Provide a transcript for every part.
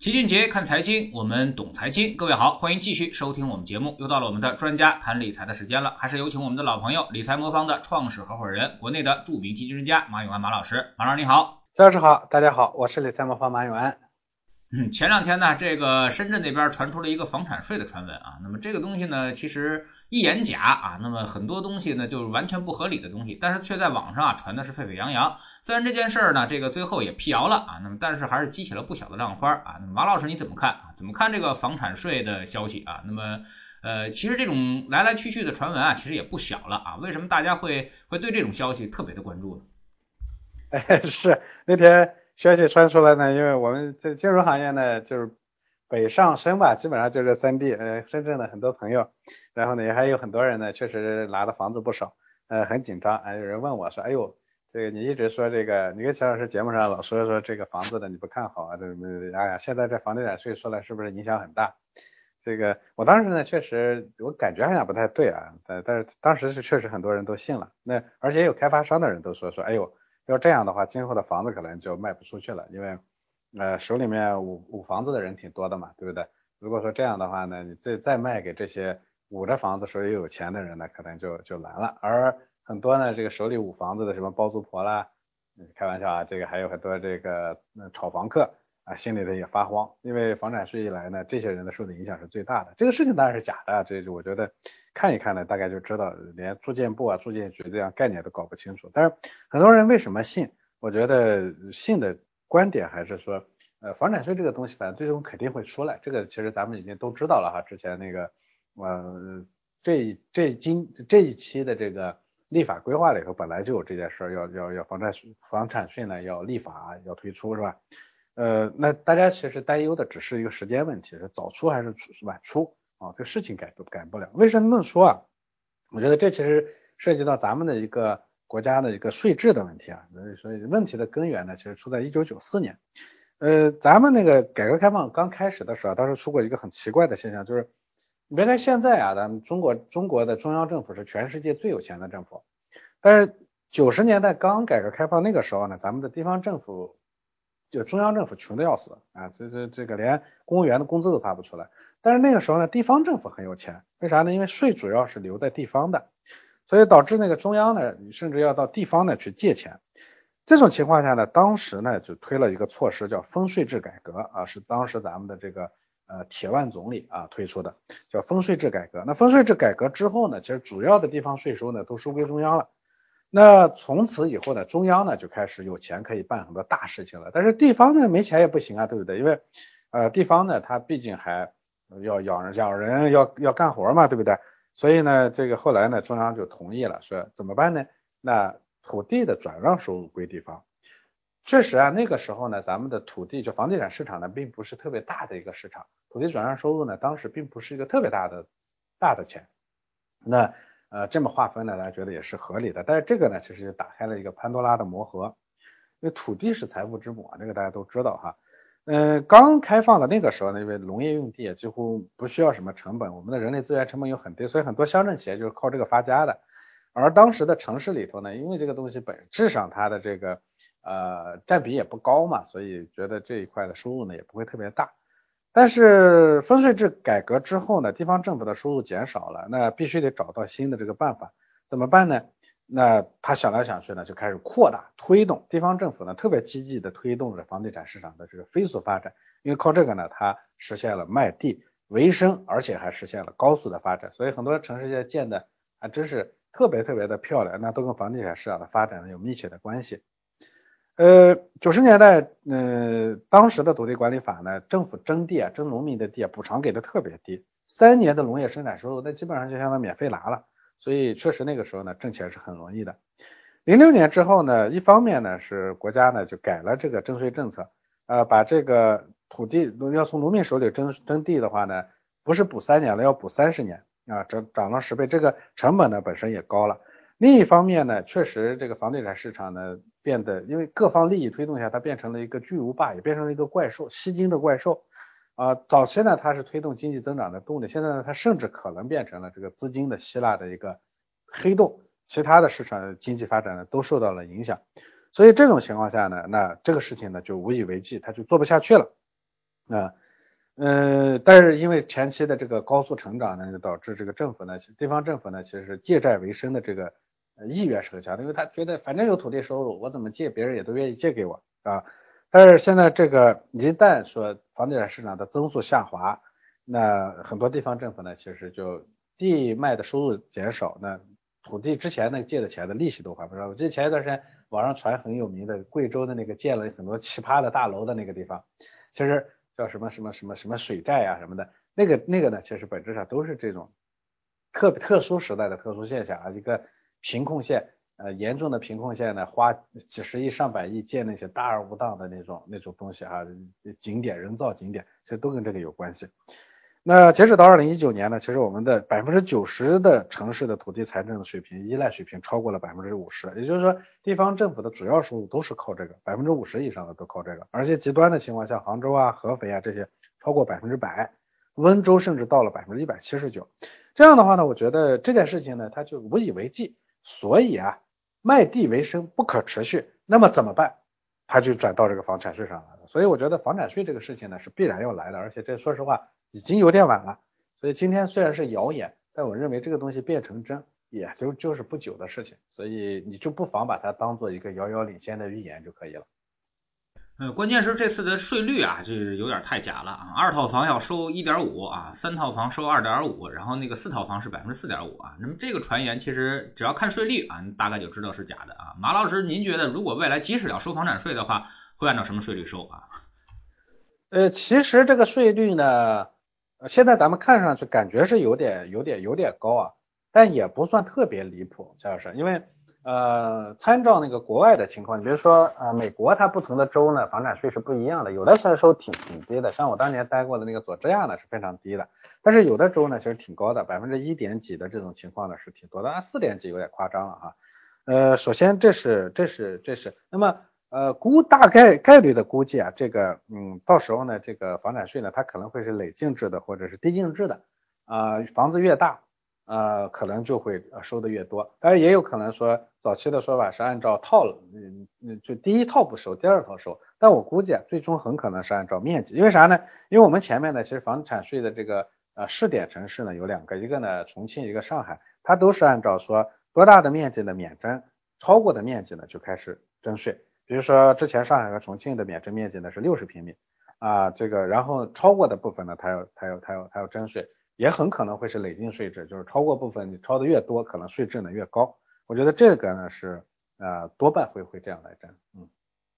齐俊杰看财经，我们懂财经。各位好，欢迎继续收听我们节目。又到了我们的专家谈理财的时间了，还是有请我们的老朋友理财魔方的创始合伙人，国内的著名基金专家马永安马老师。马老师你好，肖老师好，大家好，我是理财魔方马永安。嗯，前两天呢，这个深圳那边传出了一个房产税的传闻啊，那么这个东西呢，其实一眼假啊，那么很多东西呢就是完全不合理的东西，但是却在网上啊传的是沸沸扬扬。虽然这件事儿呢，这个最后也辟谣了啊，那么但是还是激起了不小的浪花啊。那么马老师你怎么看啊？怎么看这个房产税的消息啊？那么呃，其实这种来来去去的传闻啊，其实也不小了啊。为什么大家会会对这种消息特别的关注呢？哎，是那天。消息传出来呢，因为我们在金融行业呢，就是北上深吧，基本上就这三地。呃，深圳的很多朋友，然后呢也还有很多人呢，确实拿的房子不少，呃，很紧张。哎，有人问我说，哎呦，这个你一直说这个，你跟钱老师节目上老说说这个房子的你不看好啊，这哎呀，现在这房地产税出来是不是影响很大？这个我当时呢确实我感觉好像不太对啊，但但是当时是确实很多人都信了，那而且有开发商的人都说说，哎呦。要这样的话，今后的房子可能就卖不出去了，因为呃手里面捂捂房子的人挺多的嘛，对不对？如果说这样的话呢，你再再卖给这些捂着房子手里有钱的人呢，可能就就难了。而很多呢，这个手里捂房子的什么包租婆啦，开玩笑啊，这个还有很多这个炒房客。啊，心里头也发慌，因为房产税一来呢，这些人的受的影响是最大的。这个事情当然是假的，这就我觉得看一看呢，大概就知道，连住建部啊、住建局这样概念都搞不清楚。但是很多人为什么信？我觉得信的观点还是说，呃，房产税这个东西，反正最终肯定会出来。这个其实咱们已经都知道了哈。之前那个，呃，这这今这一期的这个立法规划里头本来就有这件事儿，要要要房产税房产税呢要立法要推出是吧？呃，那大家其实担忧的只是一个时间问题，是早出还是晚出啊？这个事情改不改不了。为什么这么说啊？我觉得这其实涉及到咱们的一个国家的一个税制的问题啊。所以问题的根源呢，其实出在一九九四年。呃，咱们那个改革开放刚开始的时候，当时出过一个很奇怪的现象，就是你别看现在啊，咱们中国中国的中央政府是全世界最有钱的政府，但是九十年代刚改革开放那个时候呢，咱们的地方政府。就中央政府穷的要死啊，这这这个连公务员的工资都发不出来。但是那个时候呢，地方政府很有钱，为啥呢？因为税主要是留在地方的，所以导致那个中央呢，你甚至要到地方呢去借钱。这种情况下呢，当时呢就推了一个措施，叫分税制改革啊，是当时咱们的这个呃铁腕总理啊推出的，叫分税制改革。那分税制改革之后呢，其实主要的地方税收呢都收归中央了。那从此以后呢，中央呢就开始有钱可以办很多大事情了，但是地方呢没钱也不行啊，对不对？因为呃地方呢它毕竟还要养人养人要要干活嘛，对不对？所以呢这个后来呢中央就同意了，说怎么办呢？那土地的转让收入归地方。确实啊，那个时候呢咱们的土地就房地产市场呢并不是特别大的一个市场，土地转让收入呢当时并不是一个特别大的大的钱。那呃，这么划分呢，大家觉得也是合理的。但是这个呢，其实就打开了一个潘多拉的魔盒，因为土地是财富之母啊，这个大家都知道哈。嗯，刚开放的那个时候呢，因为农业用地也几乎不需要什么成本，我们的人力资源成本又很低，所以很多乡镇企业就是靠这个发家的。而当时的城市里头呢，因为这个东西本质上它的这个呃占比也不高嘛，所以觉得这一块的收入呢也不会特别大。但是分税制改革之后呢，地方政府的收入减少了，那必须得找到新的这个办法，怎么办呢？那他想来想去呢，就开始扩大推动。地方政府呢，特别积极的推动着房地产市场的这个飞速发展，因为靠这个呢，它实现了卖地为生，而且还实现了高速的发展，所以很多城市现在建的还真是特别特别的漂亮，那都跟房地产市场的发展呢有密切的关系。呃，九十年代，嗯，当时的土地管理法呢，政府征地啊，征农民的地啊，补偿给的特别低，三年的农业生产收入，那基本上就相当于免费拿了，所以确实那个时候呢，挣钱是很容易的。零六年之后呢，一方面呢是国家呢就改了这个征税政策，呃，把这个土地要从农民手里征征地的话呢，不是补三年了，要补三十年啊，涨涨了十倍，这个成本呢本身也高了。另一方面呢，确实这个房地产市场呢变得，因为各方利益推动下，它变成了一个巨无霸，也变成了一个怪兽，吸金的怪兽。啊，早期呢它是推动经济增长的动力，现在呢它甚至可能变成了这个资金的希腊的一个黑洞，其他的市场经济发展呢都受到了影响。所以这种情况下呢，那这个事情呢就无以为继，它就做不下去了。啊，呃，但是因为前期的这个高速成长呢，就导致这个政府呢，地方政府呢，其实借债为生的这个意愿是很强的，因为他觉得反正有土地收入，我怎么借别人也都愿意借给我啊。但是现在这个一旦说房地产市场的增速下滑，那很多地方政府呢，其实就地卖的收入减少，那土地之前那借的钱的利息都还不上。我记得前一段时间网上传很有名的贵州的那个建了很多奇葩的大楼的那个地方，其实叫什么什么什么什么水债啊什么的，那个那个呢，其实本质上都是这种特特殊时代的特殊现象啊，一个贫困县。呃，严重的贫困县呢，花几十亿、上百亿建那些大而无当的那种那种东西哈，景点、人造景点，其实都跟这个有关系。那截止到二零一九年呢，其实我们的百分之九十的城市的土地财政的水平依赖水平超过了百分之五十，也就是说，地方政府的主要收入都是靠这个，百分之五十以上的都靠这个。而且极端的情况，下杭州啊、合肥啊这些，超过百分之百，温州甚至到了百分之一百七十九。这样的话呢，我觉得这件事情呢，它就无以为继。所以啊。卖地为生不可持续，那么怎么办？他就转到这个房产税上来了。所以我觉得房产税这个事情呢是必然要来的，而且这说实话已经有点晚了。所以今天虽然是谣言，但我认为这个东西变成真也就就是不久的事情。所以你就不妨把它当做一个遥遥领先的预言就可以了。呃，关键是这次的税率啊，就是有点太假了啊！二套房要收一点五啊，三套房收二点五，然后那个四套房是百分之四点五啊。那么这个传言其实只要看税率啊，大概就知道是假的啊。马老师，您觉得如果未来即使要收房产税的话，会按照什么税率收啊？呃，其实这个税率呢，现在咱们看上去感觉是有点、有点、有点高啊，但也不算特别离谱，贾老师，因为。呃，参照那个国外的情况，比如说，呃，美国它不同的州呢，房产税是不一样的，有的其实收挺挺低的，像我当年待过的那个佐治亚呢是非常低的，但是有的州呢其实挺高的，百分之一点几的这种情况呢是挺多的，四点几有点夸张了哈。呃，首先这是这是这是，那么呃估大概概率的估计啊，这个嗯到时候呢这个房产税呢它可能会是累进制的或者是递进制的，啊房子越大。呃，可能就会收的越多，当然也有可能说早期的说法是按照套，嗯嗯，就第一套不收，第二套收。但我估计啊，最终很可能是按照面积，因为啥呢？因为我们前面呢，其实房产税的这个呃试点城市呢有两个，一个呢重庆，一个上海，它都是按照说多大的面积呢免征，超过的面积呢就开始征税。比如说之前上海和重庆的免征面积呢是六十平米啊，这个然后超过的部分呢，它要它要它要它要征税。也很可能会是累进税制，就是超过部分，你超的越多，可能税制呢越高。我觉得这个呢是呃多半会会这样来征，嗯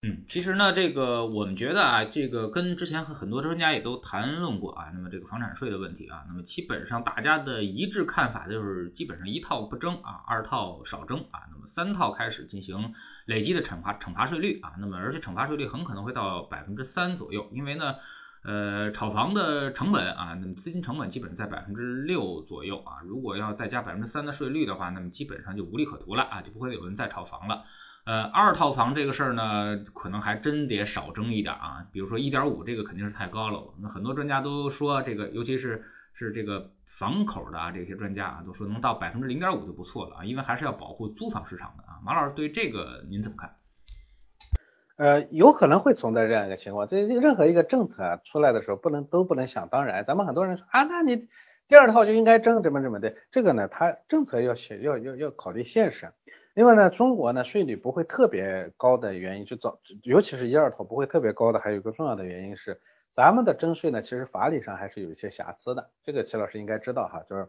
嗯，其实呢这个我们觉得啊，这个跟之前和很多专家也都谈论过啊，那么这个房产税的问题啊，那么基本上大家的一致看法就是基本上一套不征啊，二套少征啊，那么三套开始进行累积的惩罚惩罚税率啊，那么而且惩罚税率很可能会到百分之三左右，因为呢。呃，炒房的成本啊，那么资金成本基本在百分之六左右啊。如果要再加百分之三的税率的话，那么基本上就无利可图了啊，就不会有人再炒房了。呃，二套房这个事儿呢，可能还真得少争一点啊。比如说一点五这个肯定是太高了，那很多专家都说这个，尤其是是这个房口的啊这些专家啊，都说能到百分之零点五就不错了啊，因为还是要保护租房市场的啊。马老师对这个您怎么看？呃，有可能会存在这样一个情况，这任何一个政策啊出来的时候，不能都不能想当然。咱们很多人说啊，那你第二套就应该征怎么怎么的，这个呢，它政策要写要要要考虑现实。另外呢，中国呢税率不会特别高的原因，就早尤其是一二套不会特别高的，还有一个重要的原因是，咱们的征税呢，其实法理上还是有一些瑕疵的。这个齐老师应该知道哈，就是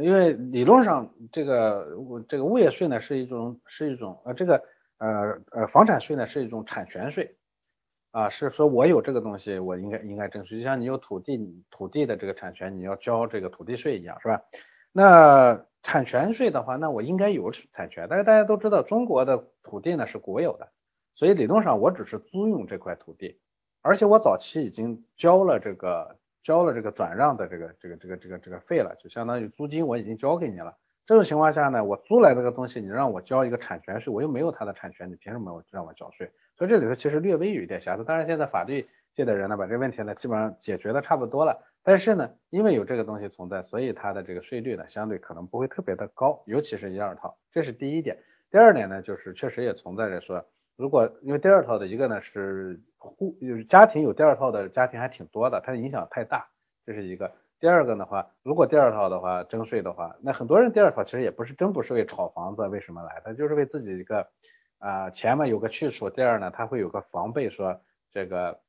因为理论上这个这个物业税呢是一种是一种呃这个。呃呃，房产税呢是一种产权税啊，是说我有这个东西，我应该应该征税，就像你有土地土地的这个产权，你要交这个土地税一样，是吧？那产权税的话，那我应该有产权，但是大家都知道，中国的土地呢是国有的，所以理论上我只是租用这块土地，而且我早期已经交了这个交了这个转让的这个这个这个这个这个费了，就相当于租金我已经交给你了。这种情况下呢，我租来这个东西，你让我交一个产权税，我又没有它的产权，你凭什么让我交税？所以这里头其实略微有一点瑕疵。当然，现在法律界的人呢，把这个问题呢基本上解决的差不多了。但是呢，因为有这个东西存在，所以它的这个税率呢，相对可能不会特别的高，尤其是一二套，这是第一点。第二点呢，就是确实也存在着说，如果因为第二套的一个呢是户就是家庭有第二套的家庭还挺多的，它影响太大，这是一个。第二个的话，如果第二套的话征税的话，那很多人第二套其实也不是真不是为炒房子，为什么来？他就是为自己一个啊钱嘛有个去处。第二呢，他会有个防备，说这个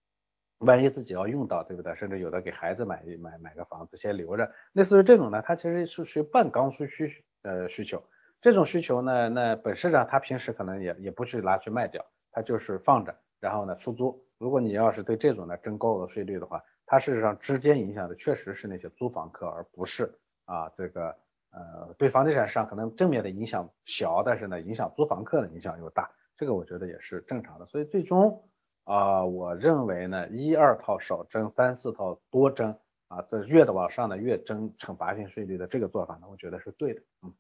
万一自己要用到，对不对？甚至有的给孩子买买买个房子先留着，类似于这种呢，它其实是属于半刚需需呃需求。这种需求呢，那本市长他平时可能也也不去拿去卖掉，他就是放着，然后呢出租。如果你要是对这种呢征高额税率的话，它事实上直接影响的确实是那些租房客，而不是啊这个呃对房地产市场可能正面的影响小，但是呢影响租房客的影响又大，这个我觉得也是正常的。所以最终啊我认为呢一二套少征，三四套多征啊，这越的往上呢越征惩罚性税率的这个做法呢，我觉得是对的，嗯。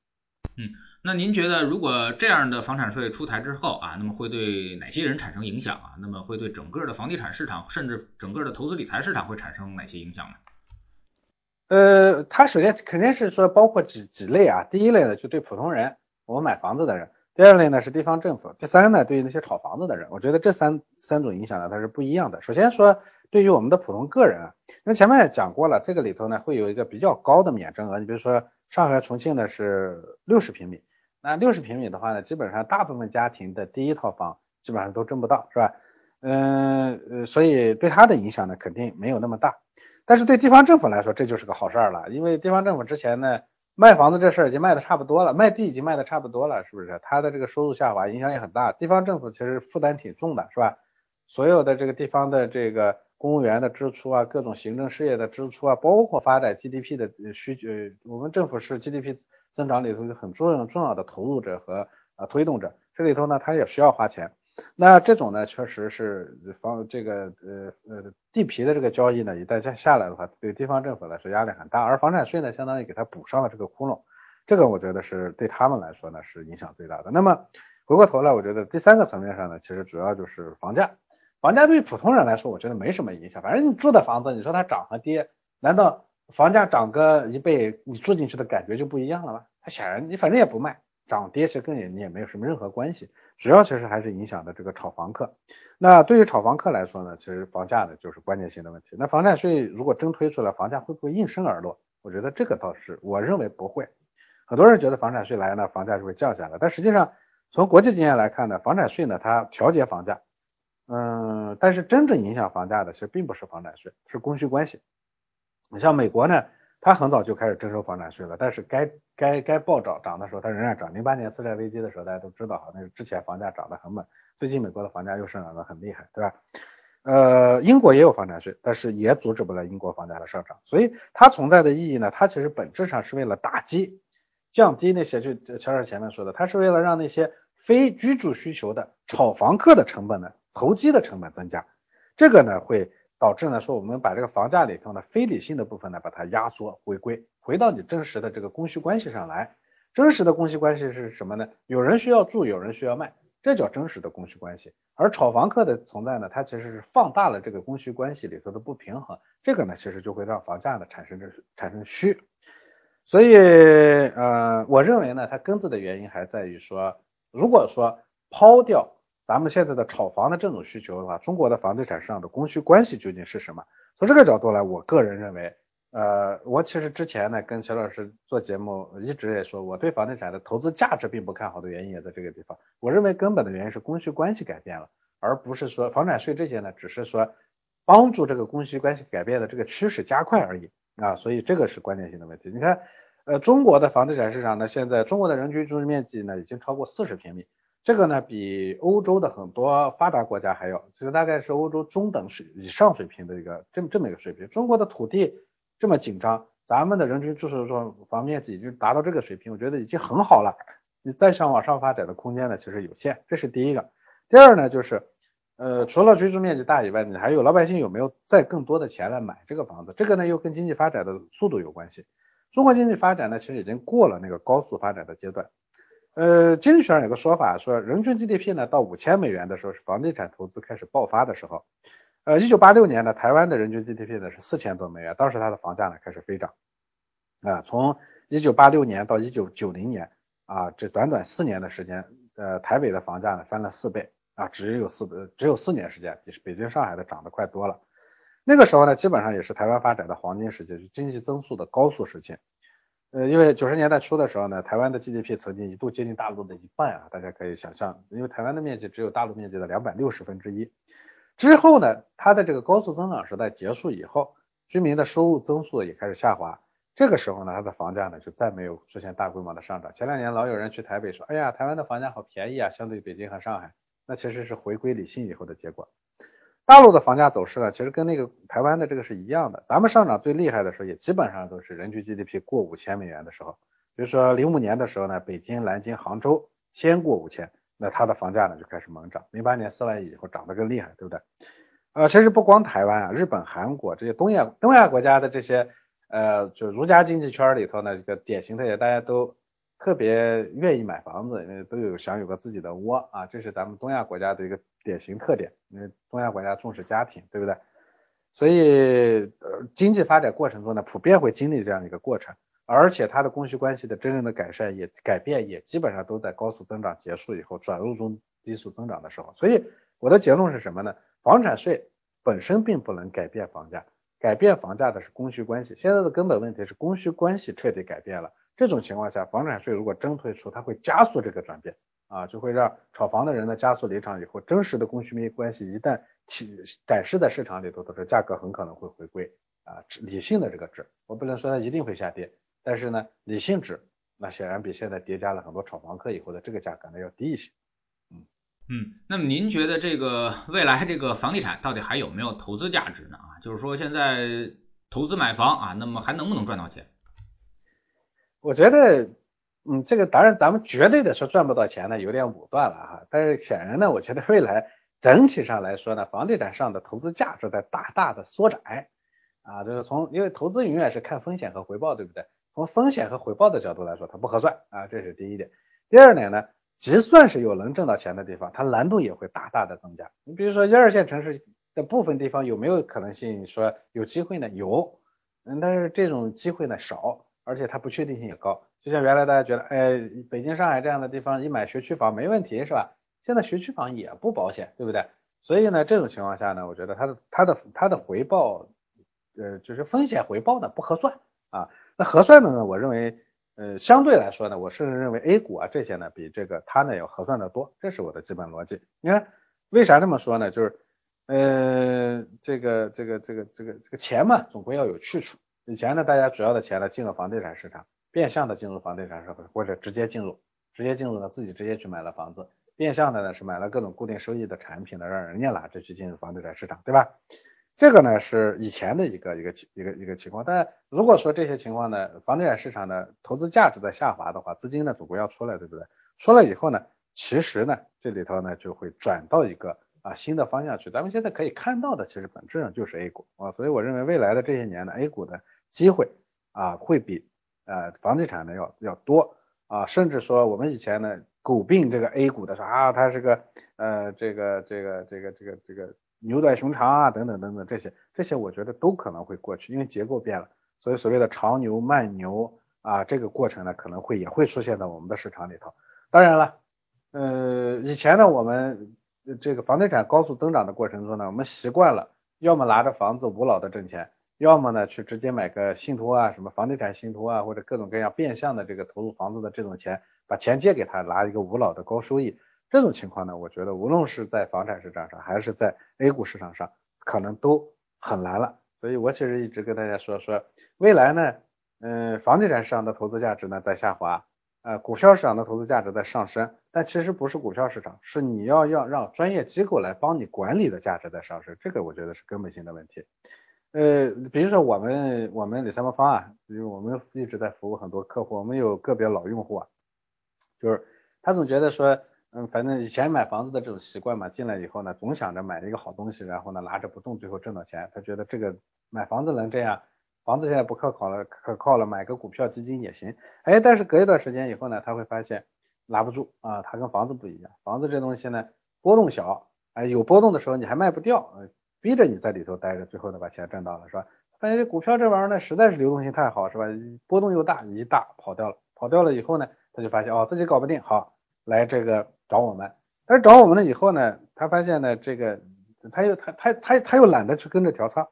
嗯，那您觉得如果这样的房产税出台之后啊，那么会对哪些人产生影响啊？那么会对整个的房地产市场，甚至整个的投资理财市场会产生哪些影响呢？呃，它首先肯定是说包括几几类啊。第一类呢，就对普通人，我们买房子的人；第二类呢是地方政府；第三呢，对于那些炒房子的人。我觉得这三三种影响呢，它是不一样的。首先说对于我们的普通个人啊，因为前面也讲过了，这个里头呢会有一个比较高的免征额，你比如说。上海、重庆呢是六十平米，那六十平米的话呢，基本上大部分家庭的第一套房基本上都挣不到，是吧？嗯，所以对它的影响呢肯定没有那么大。但是对地方政府来说，这就是个好事儿了，因为地方政府之前呢卖房子这事儿已经卖的差不多了，卖地已经卖的差不多了，是不是？它的这个收入下滑影响也很大，地方政府其实负担挺重的，是吧？所有的这个地方的这个。公务员的支出啊，各种行政事业的支出啊，包括发展 GDP 的需求，我们政府是 GDP 增长里头一个很重要重要的投入者和啊推动者。这里头呢，它也需要花钱。那这种呢，确实是房这个呃呃地皮的这个交易呢，一旦下下来的话，对地方政府来说压力很大。而房产税呢，相当于给它补上了这个窟窿。这个我觉得是对他们来说呢，是影响最大的。那么回过头来，我觉得第三个层面上呢，其实主要就是房价。房价对于普通人来说，我觉得没什么影响。反正你住的房子，你说它涨和跌，难道房价涨个一倍，你住进去的感觉就不一样了吗？它显然你反正也不卖，涨跌其实跟你你也没有什么任何关系。主要其实还是影响的这个炒房客。那对于炒房客来说呢，其实房价呢就是关键性的问题。那房产税如果真推出来，房价会不会应声而落？我觉得这个倒是我认为不会。很多人觉得房产税来呢，房价就会降下来。但实际上从国际经验来看呢，房产税呢它调节房价。嗯，但是真正影响房价的其实并不是房产税，是供需关系。你像美国呢，它很早就开始征收房产税了，但是该该该暴涨涨的时候，它仍然涨。零八年次贷危机的时候，大家都知道哈，那是之前房价涨得很猛，最近美国的房价又上涨得很厉害，对吧？呃，英国也有房产税，但是也阻止不了英国房价的上涨。所以它存在的意义呢，它其实本质上是为了打击、降低那些就乔治前面说的，它是为了让那些非居住需求的炒房客的成本呢。投机的成本增加，这个呢会导致呢说我们把这个房价里头呢非理性的部分呢把它压缩回归，回到你真实的这个供需关系上来。真实的供需关系是什么呢？有人需要住，有人需要卖，这叫真实的供需关系。而炒房客的存在呢，它其实是放大了这个供需关系里头的不平衡，这个呢其实就会让房价呢产生这产生虚。所以呃，我认为呢，它根子的原因还在于说，如果说抛掉。咱们现在的炒房的这种需求的话，中国的房地产市场的供需关系究竟是什么？从这个角度来，我个人认为，呃，我其实之前呢跟肖老师做节目，一直也说我对房地产的投资价值并不看好的原因也在这个地方。我认为根本的原因是供需关系改变了，而不是说房产税这些呢，只是说帮助这个供需关系改变的这个趋势加快而已啊。所以这个是关键性的问题。你看，呃，中国的房地产市场呢，现在中国的人均居住面积呢已经超过四十平米。这个呢，比欧洲的很多发达国家还要，其实大概是欧洲中等水以上水平的一个这么这么一个水平。中国的土地这么紧张，咱们的人均住房房面积已经达到这个水平，我觉得已经很好了。你再想往上发展的空间呢，其实有限。这是第一个。第二呢，就是呃，除了居住面积大以外，你还有老百姓有没有再更多的钱来买这个房子？这个呢，又跟经济发展的速度有关系。中国经济发展呢，其实已经过了那个高速发展的阶段。呃，经济学上有个说法，说人均 GDP 呢到五千美元的时候是房地产投资开始爆发的时候。呃，一九八六年呢，台湾的人均 GDP 呢是四千多美元，当时它的房价呢开始飞涨。啊，从一九八六年到一九九零年啊，这短短四年的时间，呃，台北的房价呢翻了四倍，啊，只有四只有四年时间，比北京、上海的涨得快多了。那个时候呢，基本上也是台湾发展的黄金时期，是经济增速的高速时期。呃，因为九十年代初的时候呢，台湾的 GDP 曾经一度接近大陆的一半啊，大家可以想象，因为台湾的面积只有大陆面积的两百六十分之一。之后呢，它的这个高速增长时代结束以后，居民的收入增速也开始下滑。这个时候呢，它的房价呢就再没有出现大规模的上涨。前两年老有人去台北说，哎呀，台湾的房价好便宜啊，相对于北京和上海，那其实是回归理性以后的结果。大陆的房价走势呢，其实跟那个台湾的这个是一样的。咱们上涨最厉害的时候，也基本上都是人均 GDP 过五千美元的时候。比如说零五年的时候呢，北京、南京、杭州先过五千，那它的房价呢就开始猛涨。零八年四万亿以后涨得更厉害，对不对？呃，其实不光台湾啊，日本、韩国这些东亚东亚国家的这些呃，就儒家经济圈里头呢，这个典型的也大家都。特别愿意买房子，因为都有想有个自己的窝啊，这是咱们东亚国家的一个典型特点。因为东亚国家重视家庭，对不对？所以呃，经济发展过程中呢，普遍会经历这样一个过程，而且它的供需关系的真正的改善也改变也基本上都在高速增长结束以后转入中低速增长的时候。所以我的结论是什么呢？房产税本身并不能改变房价，改变房价的是供需关系。现在的根本问题是供需关系彻底改变了。这种情况下，房产税如果真推出，它会加速这个转变啊，就会让炒房的人呢加速离场。以后真实的供需关系一旦起展示在市场里头的时候，价格很可能会回归啊理性的这个值。我不能说它一定会下跌，但是呢，理性值那显然比现在叠加了很多炒房客以后的这个价格呢要低一些。嗯嗯，那么您觉得这个未来这个房地产到底还有没有投资价值呢？啊，就是说现在投资买房啊，那么还能不能赚到钱？我觉得，嗯，这个当然咱们绝对的说赚不到钱呢，有点武断了哈。但是显然呢，我觉得未来整体上来说呢，房地产上的投资价值在大大的缩窄啊。就是从因为投资永远是看风险和回报，对不对？从风险和回报的角度来说，它不合算啊，这是第一点。第二点呢，即算是有能挣到钱的地方，它难度也会大大的增加。你比如说一二线城市的部分地方有没有可能性说有机会呢？有，嗯，但是这种机会呢少。而且它不确定性也高，就像原来大家觉得，哎，北京、上海这样的地方，你买学区房没问题，是吧？现在学区房也不保险，对不对？所以呢，这种情况下呢，我觉得它的它的它的回报，呃，就是风险回报呢不合算啊。那合算的呢，我认为，呃，相对来说呢，我甚至认为 A 股啊这些呢，比这个它呢要合算的多，这是我的基本逻辑。你看，为啥这么说呢？就是，呃，这个这个这个这个这个钱嘛，总归要有去处。以前呢，大家主要的钱呢进了房地产市场，变相的进入房地产社会，或者直接进入，直接进入呢自己直接去买了房子，变相的呢是买了各种固定收益的产品呢，让人家拿着去进入房地产市场，对吧？这个呢是以前的一个一个一个一个情况。但如果说这些情况呢，房地产市场的投资价值在下滑的话，资金呢总归要出来，对不对？出来以后呢，其实呢这里头呢就会转到一个啊新的方向去。咱们现在可以看到的，其实本质上就是 A 股啊，所以我认为未来的这些年呢，A 股的。机会啊会比呃房地产呢要要多啊，甚至说我们以前呢诟病这个 A 股的说啊它是个呃这个这个这个这个这个牛短熊长啊等等等等这些这些我觉得都可能会过去，因为结构变了，所以所谓的长牛慢牛啊这个过程呢可能会也会出现在我们的市场里头。当然了，呃以前呢我们这个房地产高速增长的过程中呢，我们习惯了要么拿着房子无脑的挣钱。要么呢，去直接买个信托啊，什么房地产信托啊，或者各种各样变相的这个投入房子的这种钱，把钱借给他，拿一个无脑的高收益，这种情况呢，我觉得无论是在房产市场上，还是在 A 股市场上，可能都很难了。所以我其实一直跟大家说说，未来呢，嗯，房地产市场的投资价值呢在下滑，呃，股票市场的投资价值在上升，但其实不是股票市场，是你要要让专业机构来帮你管理的价值在上升，这个我觉得是根本性的问题。呃，比如说我们我们理财魔方啊，因为我们一直在服务很多客户，我们有个别老用户啊，就是他总觉得说，嗯，反正以前买房子的这种习惯嘛，进来以后呢，总想着买一个好东西，然后呢拿着不动，最后挣到钱。他觉得这个买房子能这样，房子现在不可靠了，可靠了，买个股票基金也行。哎，但是隔一段时间以后呢，他会发现拿不住啊，它跟房子不一样，房子这东西呢波动小，哎，有波动的时候你还卖不掉。逼着你在里头待着，最后呢把钱挣到了，是吧？发现这股票这玩意儿呢，实在是流动性太好，是吧？波动又大，一大跑掉了，跑掉了以后呢，他就发现哦自己搞不定，好来这个找我们，但是找我们了以后呢，他发现呢，这个他又他他他他又懒得去跟着调仓，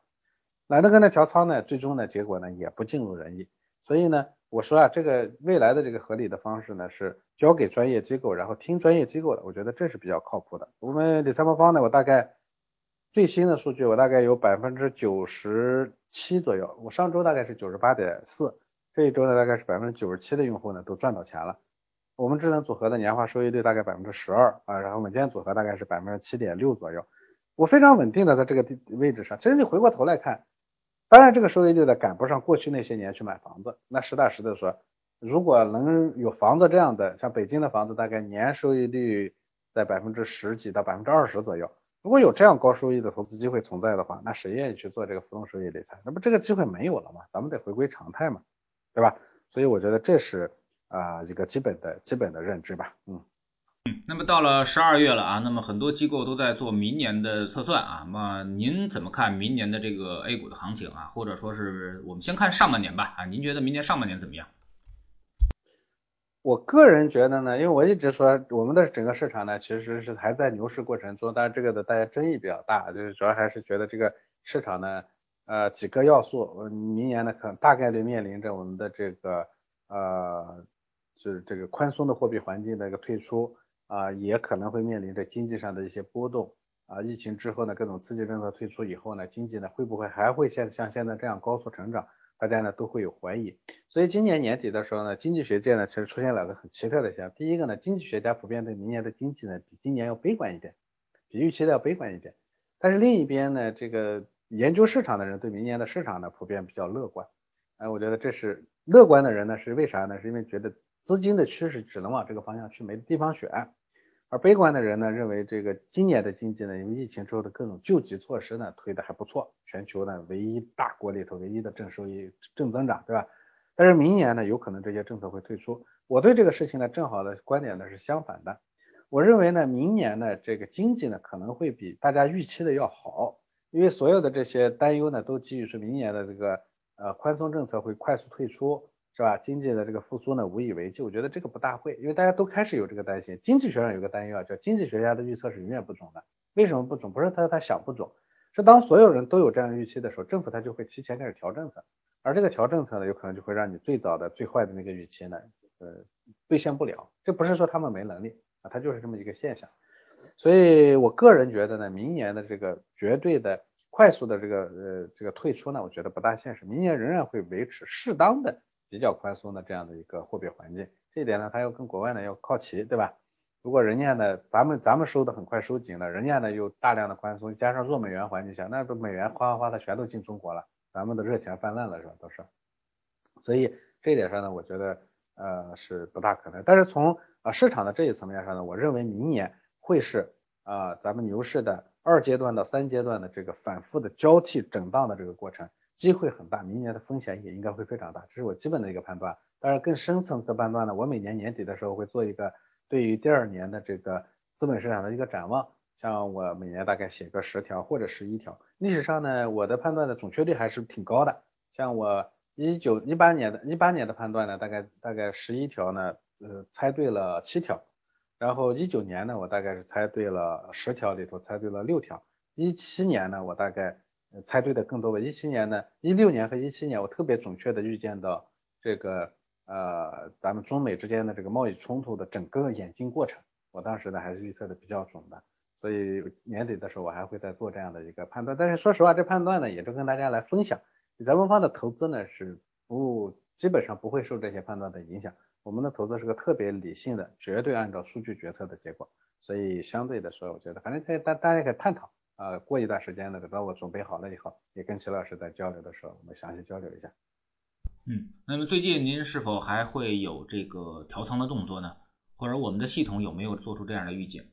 懒得跟着调仓呢，最终呢结果呢也不尽如人意。所以呢，我说啊，这个未来的这个合理的方式呢是交给专业机构，然后听专业机构的，我觉得这是比较靠谱的。我们理财魔方呢，我大概最新的数据，我大概有百分之九十七左右，我上周大概是九十八点四，这一周呢大概是百分之九十七的用户呢都赚到钱了。我们智能组合的年化收益率大概百分之十二啊，然后稳健组合大概是百分之七点六左右，我非常稳定的在这个地位置上。其实你回过头来看，当然这个收益率呢赶不上过去那些年去买房子。那实打实的说，如果能有房子这样的，像北京的房子大概年收益率在百分之十几到百分之二十左右，如果有这样高收益的投资机会存在的话，那谁愿意去做这个浮动收益理财？那不这个机会没有了嘛？咱们得回归常态嘛，对吧？所以我觉得这是。啊，一个基本的基本的认知吧，嗯嗯，那么到了十二月了啊，那么很多机构都在做明年的测算啊，那么您怎么看明年的这个 A 股的行情啊？或者说是我们先看上半年吧啊，您觉得明年上半年怎么样？我个人觉得呢，因为我一直说我们的整个市场呢，其实是还在牛市过程中，但是这个的大家争议比较大，就是主要还是觉得这个市场呢，呃，几个要素，明年呢可能大概率面临着我们的这个呃。就是这个宽松的货币环境的一个退出啊，也可能会面临着经济上的一些波动啊。疫情之后呢，各种刺激政策退出以后呢，经济呢会不会还会像像现在这样高速成长？大家呢都会有怀疑。所以今年年底的时候呢，经济学界呢其实出现两个很奇特的现象。第一个呢，经济学家普遍对明年的经济呢比今年要悲观一点，比预期的要悲观一点。但是另一边呢，这个研究市场的人对明年的市场呢普遍比较乐观。哎，我觉得这是乐观的人呢是为啥呢？是因为觉得。资金的趋势只能往这个方向去，没地方选。而悲观的人呢，认为这个今年的经济呢，因为疫情之后的各种救济措施呢，推的还不错，全球呢唯一大国里头唯一的正收益正增长，对吧？但是明年呢，有可能这些政策会退出。我对这个事情呢，正好的观点呢是相反的。我认为呢，明年呢这个经济呢可能会比大家预期的要好，因为所有的这些担忧呢都基于是明年的这个呃宽松政策会快速退出。是吧？经济的这个复苏呢，无以为继。我觉得这个不大会，因为大家都开始有这个担心。经济学上有个担忧啊，叫经济学家的预测是永远不准的。为什么不准？不是他他想不准，是当所有人都有这样预期的时候，政府他就会提前开始调政策，而这个调政策呢，有可能就会让你最早的最坏的那个预期呢，呃，兑现不了。这不是说他们没能力啊，它就是这么一个现象。所以我个人觉得呢，明年的这个绝对的快速的这个呃这个退出呢，我觉得不大现实。明年仍然会维持适当的。比较宽松的这样的一个货币环境，这一点呢，它要跟国外呢要靠齐，对吧？如果人家呢，咱们咱们收的很快收紧了，人家呢又大量的宽松，加上弱美元环境下，那不美元哗哗哗的全都进中国了，咱们的热钱泛滥了，是吧？都是，所以这一点上呢，我觉得呃是不大可能。但是从啊市场的这一层面上呢，我认为明年会是啊咱们牛市的二阶段到三阶段的这个反复的交替震荡的这个过程。机会很大，明年的风险也应该会非常大，这是我基本的一个判断。当然，更深层次的判断呢，我每年年底的时候会做一个对于第二年的这个资本市场的一个展望，像我每年大概写个十条或者十一条。历史上呢，我的判断的准确率还是挺高的。像我一九一八年的一八年的判断呢，大概大概十一条呢，呃，猜对了七条。然后一九年呢，我大概是猜对了十条里头猜对了六条。一七年呢，我大概。猜对的更多吧。一七年呢，一六年和一七年，我特别准确的预见到这个呃，咱们中美之间的这个贸易冲突的整个演进过程。我当时呢还是预测的比较准的，所以年底的时候我还会再做这样的一个判断。但是说实话，这判断呢也是跟大家来分享。咱们方的投资呢是不基本上不会受这些判断的影响。我们的投资是个特别理性的，绝对按照数据决策的结果。所以相对的说，我觉得反正可以大大家可以探讨。啊，过一段时间呢，等到我准备好了以后，也跟齐老师在交流的时候，我们详细交流一下。嗯，那么最近您是否还会有这个调仓的动作呢？或者我们的系统有没有做出这样的预警？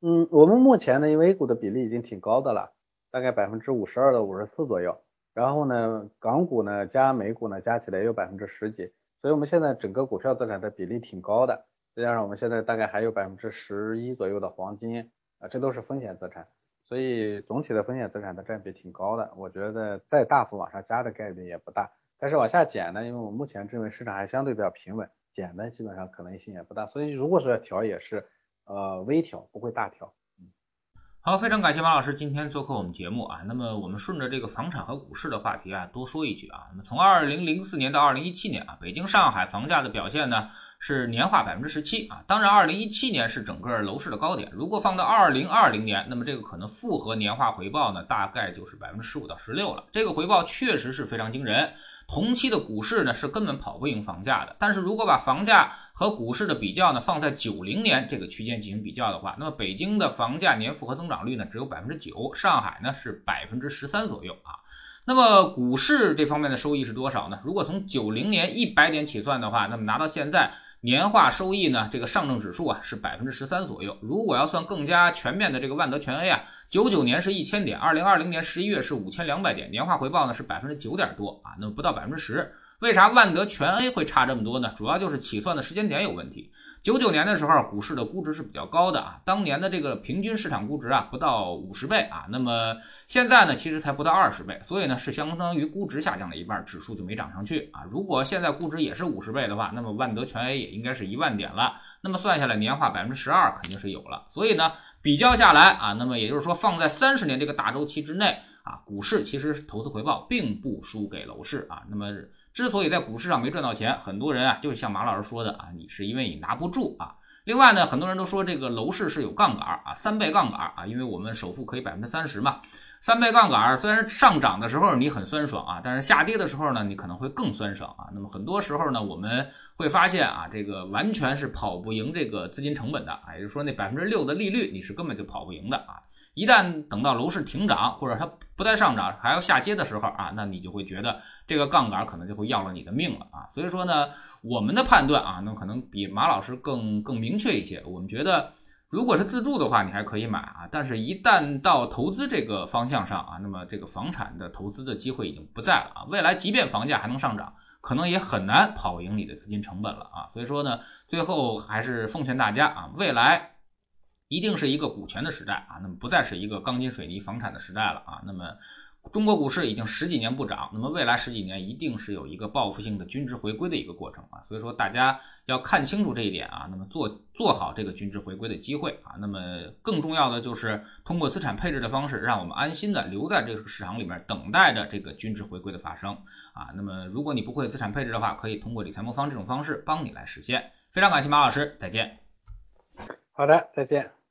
嗯，我们目前呢，因为 A 股的比例已经挺高的了，大概百分之五十二到五十四左右。然后呢，港股呢加美股呢加起来也有百分之十几，所以我们现在整个股票资产的比例挺高的。再加上我们现在大概还有百分之十一左右的黄金啊，这都是风险资产。所以总体的风险资产的占比挺高的，我觉得再大幅往上加的概率也不大，但是往下减呢，因为我目前认为市场还相对比较平稳，减呢基本上可能性也不大，所以如果说要调也是呃微调，不会大调。嗯好，非常感谢马老师今天做客我们节目啊。那么我们顺着这个房产和股市的话题啊，多说一句啊。那么从二零零四年到二零一七年啊，北京、上海房价的表现呢是年化百分之十七啊。当然，二零一七年是整个楼市的高点。如果放到二零二零年，那么这个可能复合年化回报呢，大概就是百分之十五到十六了。这个回报确实是非常惊人。同期的股市呢是根本跑不赢房价的。但是如果把房价和股市的比较呢，放在九零年这个区间进行比较的话，那么北京的房价年复合增长率呢只有百分之九，上海呢是百分之十三左右啊。那么股市这方面的收益是多少呢？如果从九零年一百点起算的话，那么拿到现在年化收益呢，这个上证指数啊是百分之十三左右。如果要算更加全面的这个万德全 A 啊，九九年是一千点，二零二零年十一月是五千两百点，年化回报呢是百分之九点多啊，那么不到百分之十。为啥万德全 A 会差这么多呢？主要就是起算的时间点有问题。九九年的时候，股市的估值是比较高的啊，当年的这个平均市场估值啊不到五十倍啊，那么现在呢其实才不到二十倍，所以呢是相当于估值下降了一半，指数就没涨上去啊。如果现在估值也是五十倍的话，那么万德全 A 也应该是一万点了，那么算下来年化百分之十二肯定是有了。所以呢比较下来啊，那么也就是说放在三十年这个大周期之内啊，股市其实投资回报并不输给楼市啊，那么。之所以在股市上没赚到钱，很多人啊，就像马老师说的啊，你是因为你拿不住啊。另外呢，很多人都说这个楼市是有杠杆啊，三倍杠杆啊，因为我们首付可以百分之三十嘛。三倍杠杆虽然上涨的时候你很酸爽啊，但是下跌的时候呢，你可能会更酸爽啊。那么很多时候呢，我们会发现啊，这个完全是跑不赢这个资金成本的啊，也就是说那百分之六的利率你是根本就跑不赢的啊。一旦等到楼市停涨或者它不再上涨还要下跌的时候啊，那你就会觉得这个杠杆可能就会要了你的命了啊。所以说呢，我们的判断啊，那可能比马老师更更明确一些。我们觉得，如果是自住的话，你还可以买啊，但是一旦到投资这个方向上啊，那么这个房产的投资的机会已经不在了啊。未来即便房价还能上涨，可能也很难跑赢你的资金成本了啊。所以说呢，最后还是奉劝大家啊，未来。一定是一个股权的时代啊，那么不再是一个钢筋水泥房产的时代了啊。那么中国股市已经十几年不涨，那么未来十几年一定是有一个报复性的均值回归的一个过程啊。所以说大家要看清楚这一点啊，那么做做好这个均值回归的机会啊。那么更重要的就是通过资产配置的方式，让我们安心的留在这个市场里面，等待着这个均值回归的发生啊。那么如果你不会资产配置的话，可以通过理财魔方这种方式帮你来实现。非常感谢马老师，再见。好的，再见。